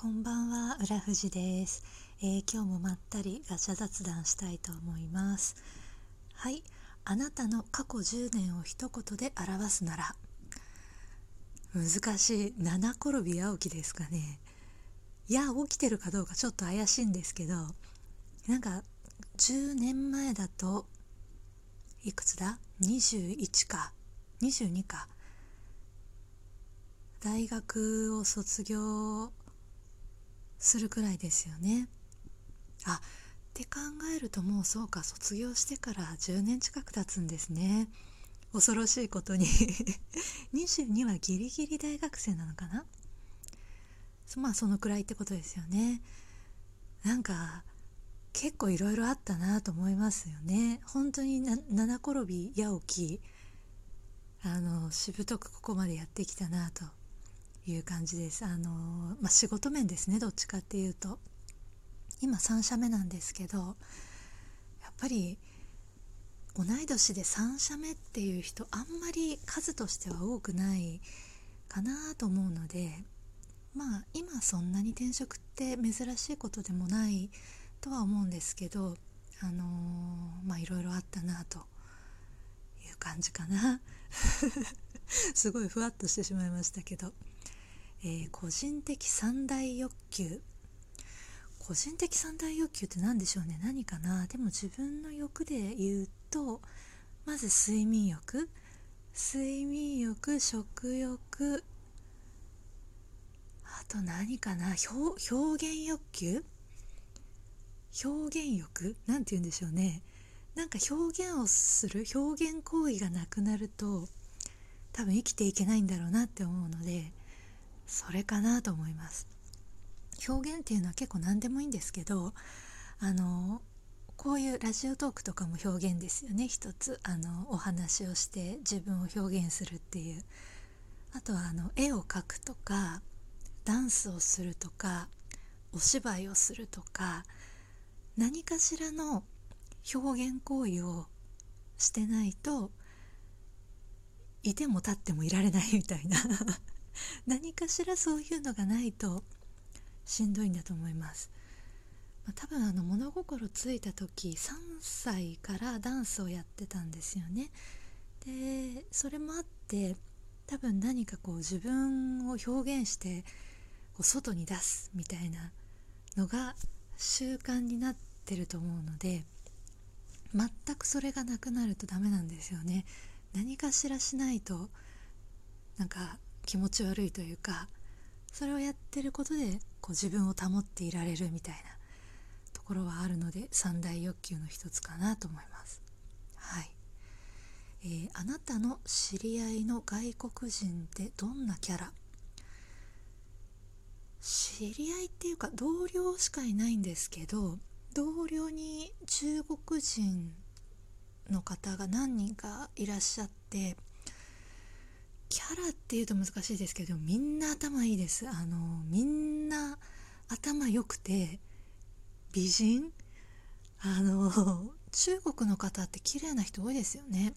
こんばんは浦富です、えー、今日もまったりガチャ雑談したいと思います。はい。あなたの過去10年を一言で表すなら。難しい。七転び八起きですかね。いや起きてるかどうかちょっと怪しいんですけど。なんか10年前だといくつだ？21か。22か。大学を卒業するくらいですよね。あって考えるともうそうか卒業してから10年近く経つんですね。恐ろしいことに 22はギリギリ大学生なのかな？まあそのくらいってことですよね。なんか結構いろいろあったなと思いますよね。本当に七転び八起きあのしぶとくここまでやってきたなという感じです。あのまあ、仕事面ですねどっちかっていうと。今3社目なんですけどやっぱり同い年で3社目っていう人あんまり数としては多くないかなと思うのでまあ今そんなに転職って珍しいことでもないとは思うんですけどあのー、まあいろいろあったなと。いう感じかな。すごいふわっとしてしまいましたけど。えー、個人的三大欲求。個人的三大欲求って何でしょうね？何かな？でも自分の欲で言うとまず睡眠欲。睡眠欲食欲。あと何かな？表表現欲求？表現欲？なんて言うんでしょうね。なんか表現をする表現行為がなくなると多分生きていけないんだろうなって思うのでそれかなと思います。表現っていうのは結構何でもいいんですけどあのこういうラジオトークとかも表現ですよね。一つあのお話をして自分を表現するっていう。あとはあの絵を描くとかダンスをするとかお芝居をするとか何かしらの表現行為をしてないといても立ってもいられないみたいな。何かしらそういうのがないとしんどいんだと思います、まあ、多分あの物心ついた時3歳からダンスをやってたんですよね。でそれもあって多分何かこう自分を表現してこう外に出すみたいなのが習慣になってると思うので全くそれがなくなるとダメなんですよね。何かしらしないとなんか気持ち悪いというかそれをやってることでこう自分を保っていられるみたいなところはあるので三大欲求の一つかなと思います。はい、えー、あなたの知り合いの外国人ってどんなキャラ？知り合いっていうか同僚しかいないんですけど同僚に中国人の方が何人かいらっしゃってキャラっていうと難しいですけどみんな頭いいです。あのみんな頭良くて美人？あの中国の方って綺麗な人多いですよね。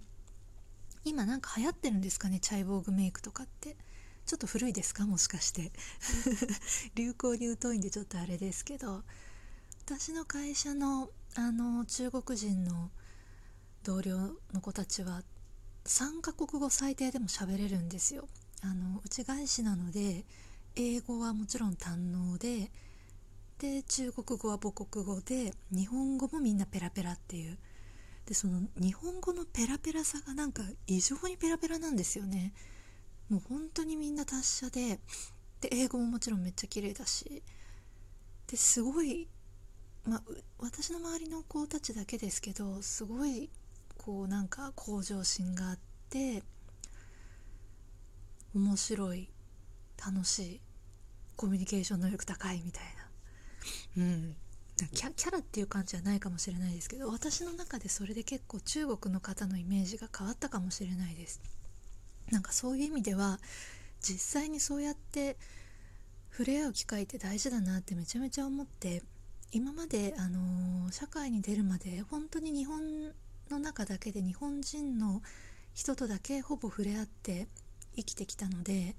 今なんか流行ってるんですかねチャイボーグメイクとかって。ちょっと古いですか？もしかして。流行に疎いんでちょっとあれですけど。私の会社のあの中国人の同僚の子たちは3カ国語最低でも喋れるんですよ。あの内返しなので英語はもちろん堪能でで中国語は母国語で日本語もみんなペラペラっていう。でその日本語のペラペラさがなんか異常にペラペラなんですよね。もう本当にみんな達者でで英語ももちろんめっちゃ綺麗だし。ですごいまあ私の周りの子たちだけですけどすごいこうなんか向上心があって面白い楽しいコミュニケーション能力高いみたいな。うん。キャキャラっていう感じじゃないかもしれないですけど私の中でそれで結構中国の方のイメージが変わったかもしれないです。なんかそういう意味では実際にそうやって触れ合う機会って大事だなってめちゃめちゃ思って今まで、あのー、社会に出るまで本当に日本の中だけで日本人の人とだけほぼ触れ合って生きてきたので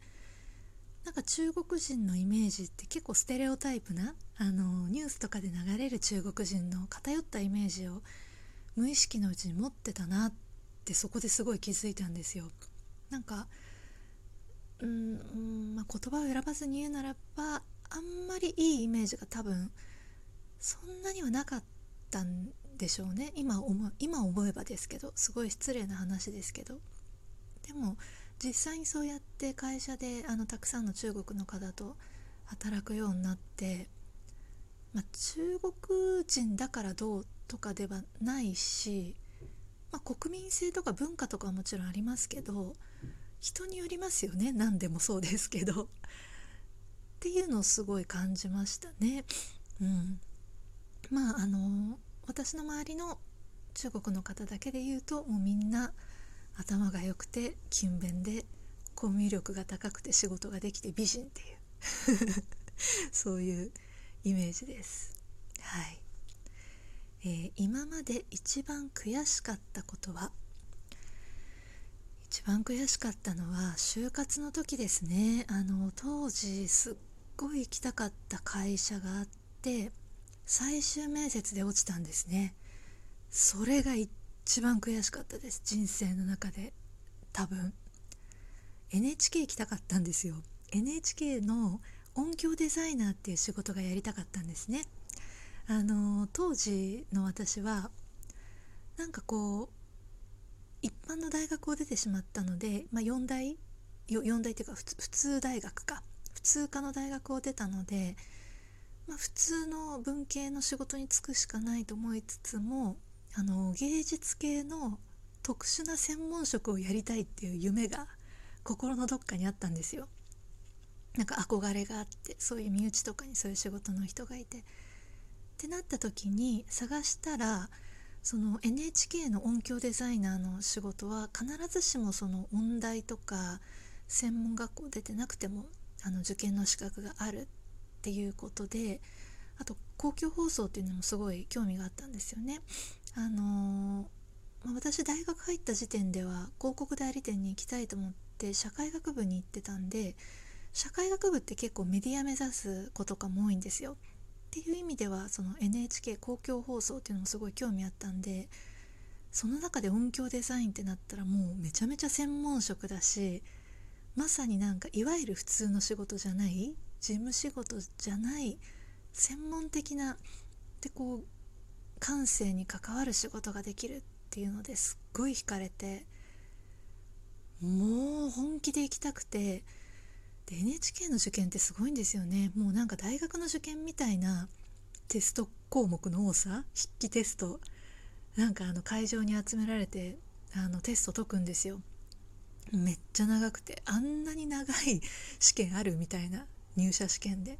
なんか中国人のイメージって結構ステレオタイプなあのニュースとかで流れる中国人の偏ったイメージを無意識のうちに持ってたなってそこですごい気づいたんですよ。なんかうん、まあ、言葉を選ばずに言うならばあんまりいいイメージが多分そんなにはなかったんでしょうね。今思今思えばですけどすごい失礼な話ですけど。でも実際にそうやって会社であのたくさんの中国の方と働くようになって、まあ、中国人だからどうとかではないし、まあ、国民性とか文化とかはもちろんありますけど人によりますよね。何でもそうですけど。っていうのをすごい感じましたね。うん、まああの私の周りの中国の方だけで言うともうみんな頭が良くて勤勉でコミュ力が高くて仕事ができて美人っていう そういうイメージです。はい、えー、今まで一番悔しかったことは？一番悔しかったのは就活の時ですね。あの当時すっごい行きたかった会社があって最終面接で落ちたんですね。それが一番悔しかったです。人生の中で。多分。NHK 行きたかったんですよ。NHK の音響デザイナーっていう仕事がやりたかったんですね。あの当時の私はなんかこう一般の大学を出てしまったので、まあ、4大 4, 大っていうか普通大学か。普通科の大学を出たのでまあ、普通の文系の仕事に就くしかないと思いつつもあの芸術系の特殊な専門職をやりたいっていう夢が 心のどっかにあったんですよ。なんか憧れがあってそういう身内とかにそういう仕事の人がいて。ってなった時に探したらその NHK の音響デザイナーの仕事は必ずしもその音大とか専門学校出てなくてもあの受験の資格があるっていうことであと公共放送っていうのもすごい興味があったんですよね。あのまあ、私大学入った時点では広告代理店に行きたいと思って社会学部に行ってたんで社会学部って結構メディア目指す子とかも多いんですよ。っていう意味ではその NHK 公共放送っていうのもすごい興味あったんでその中で音響デザインってなったらもうめちゃめちゃ専門職だしまさになんかいわゆる普通の仕事じゃない事務仕事じゃない専門的なでこう感性に関わる仕事ができるっていうのですっごい惹かれてもう本気で行きたくてで NHK の受験ってすごいんですよね。もうなんか大学の受験みたいなテスト項目の多さ筆記テストなんかあの会場に集められてあのテスト解くんですよ。めっちゃ長くてあんなに長い試験あるみたいな入社試験で。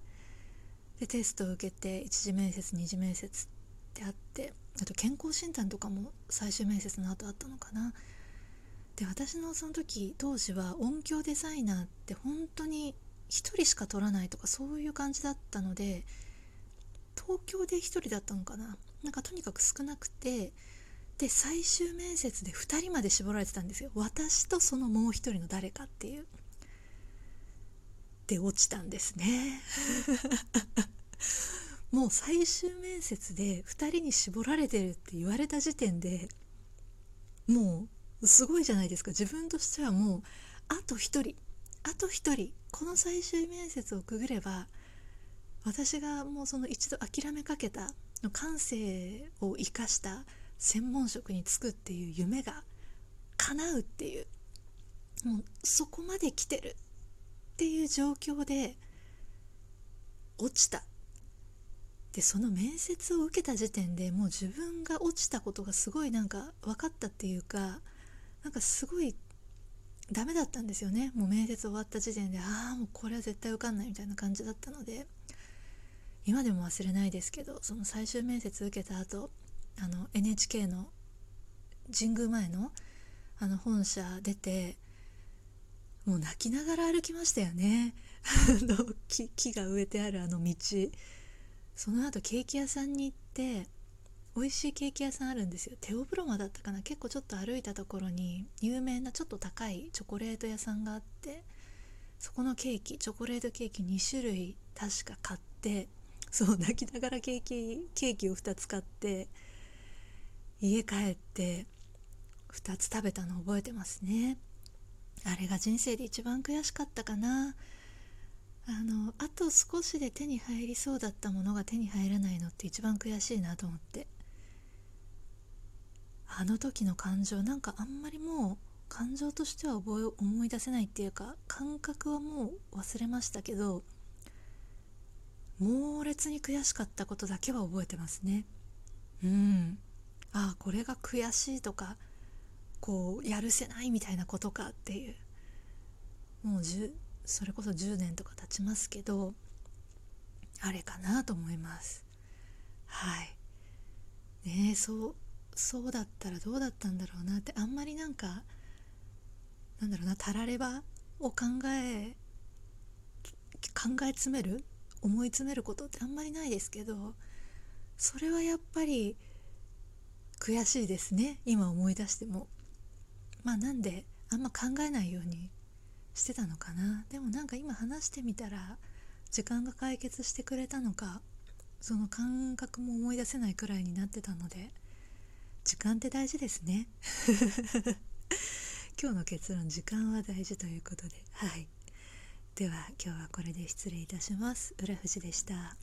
でテストを受けて1次面接2次面接ってあってあと健康診断とかも最終面接の後あったのかな。で私のその時当時は音響デザイナーって本当に1人しか取らないとかそういう感じだったので東京で1人だったのかな。なんかとにかく少なくてで最終面接で2人まで絞られてたんですよ。私とそのもう1人の誰かっていう。で落ちたんですね。もう最終面接で2人に絞られてるって言われた時点でもうすごいじゃないですか。自分としてはもうあと1人あと1人この最終面接をくぐれば私がもうその一度諦めかけた感性を生かした専門職に就くっていう夢が叶うっていうもうそこまで来てる。っていう状況で落ちた。でその面接を受けた時点でもう自分が落ちたことがすごいなんか分かったっていうかなんかすごいダメだったんですよね。もう面接終わった時点でああもうこれは絶対受かんないみたいな感じだったので今でも忘れないですけどその最終面接受けた後あの NHK の神宮前のあの本社出てもう泣きながら歩きましたよね。木木が植えてあるあの道。その後ケーキ屋さんに行って美味しいケーキ屋さんあるんですよ。テオブロマだったかな。結構ちょっと歩いたところに有名なちょっと高いチョコレート屋さんがあってそこのケーキチョコレートケーキ2種類確か買ってそう泣きながらケーキケーキを2つ買って家帰って2つ食べたの覚えてますね。あれが人生で一番悔しかったかな。あのあと少しで手に入りそうだったものが手に入らないのって一番悔しいなと思って。あの時の感情なんかあんまりもう感情としては覚え思い出せないっていうか感覚はもう忘れましたけど猛烈に悔しかったことだけは覚えてますね。うん。ああこれが悔しいとかこうやるせないみたいなことかっていう。もうそれこそ10年とか経ちますけどあれかなと思います。はい。ねえそうそうだったらどうだったんだろうなってあんまりなんかなんだろうなたらればを考え考え詰める思い詰めることってあんまりないですけどそれはやっぱり悔しいですね。今思い出しても。まあなんであんま考えないようにしてたのかな。でもなんか今話してみたら時間が解決してくれたのかその感覚も思い出せないくらいになってたので時間って大事ですね。今日の結論時間は大事ということで。はい。では今日はこれで失礼いたします。浦富士でした。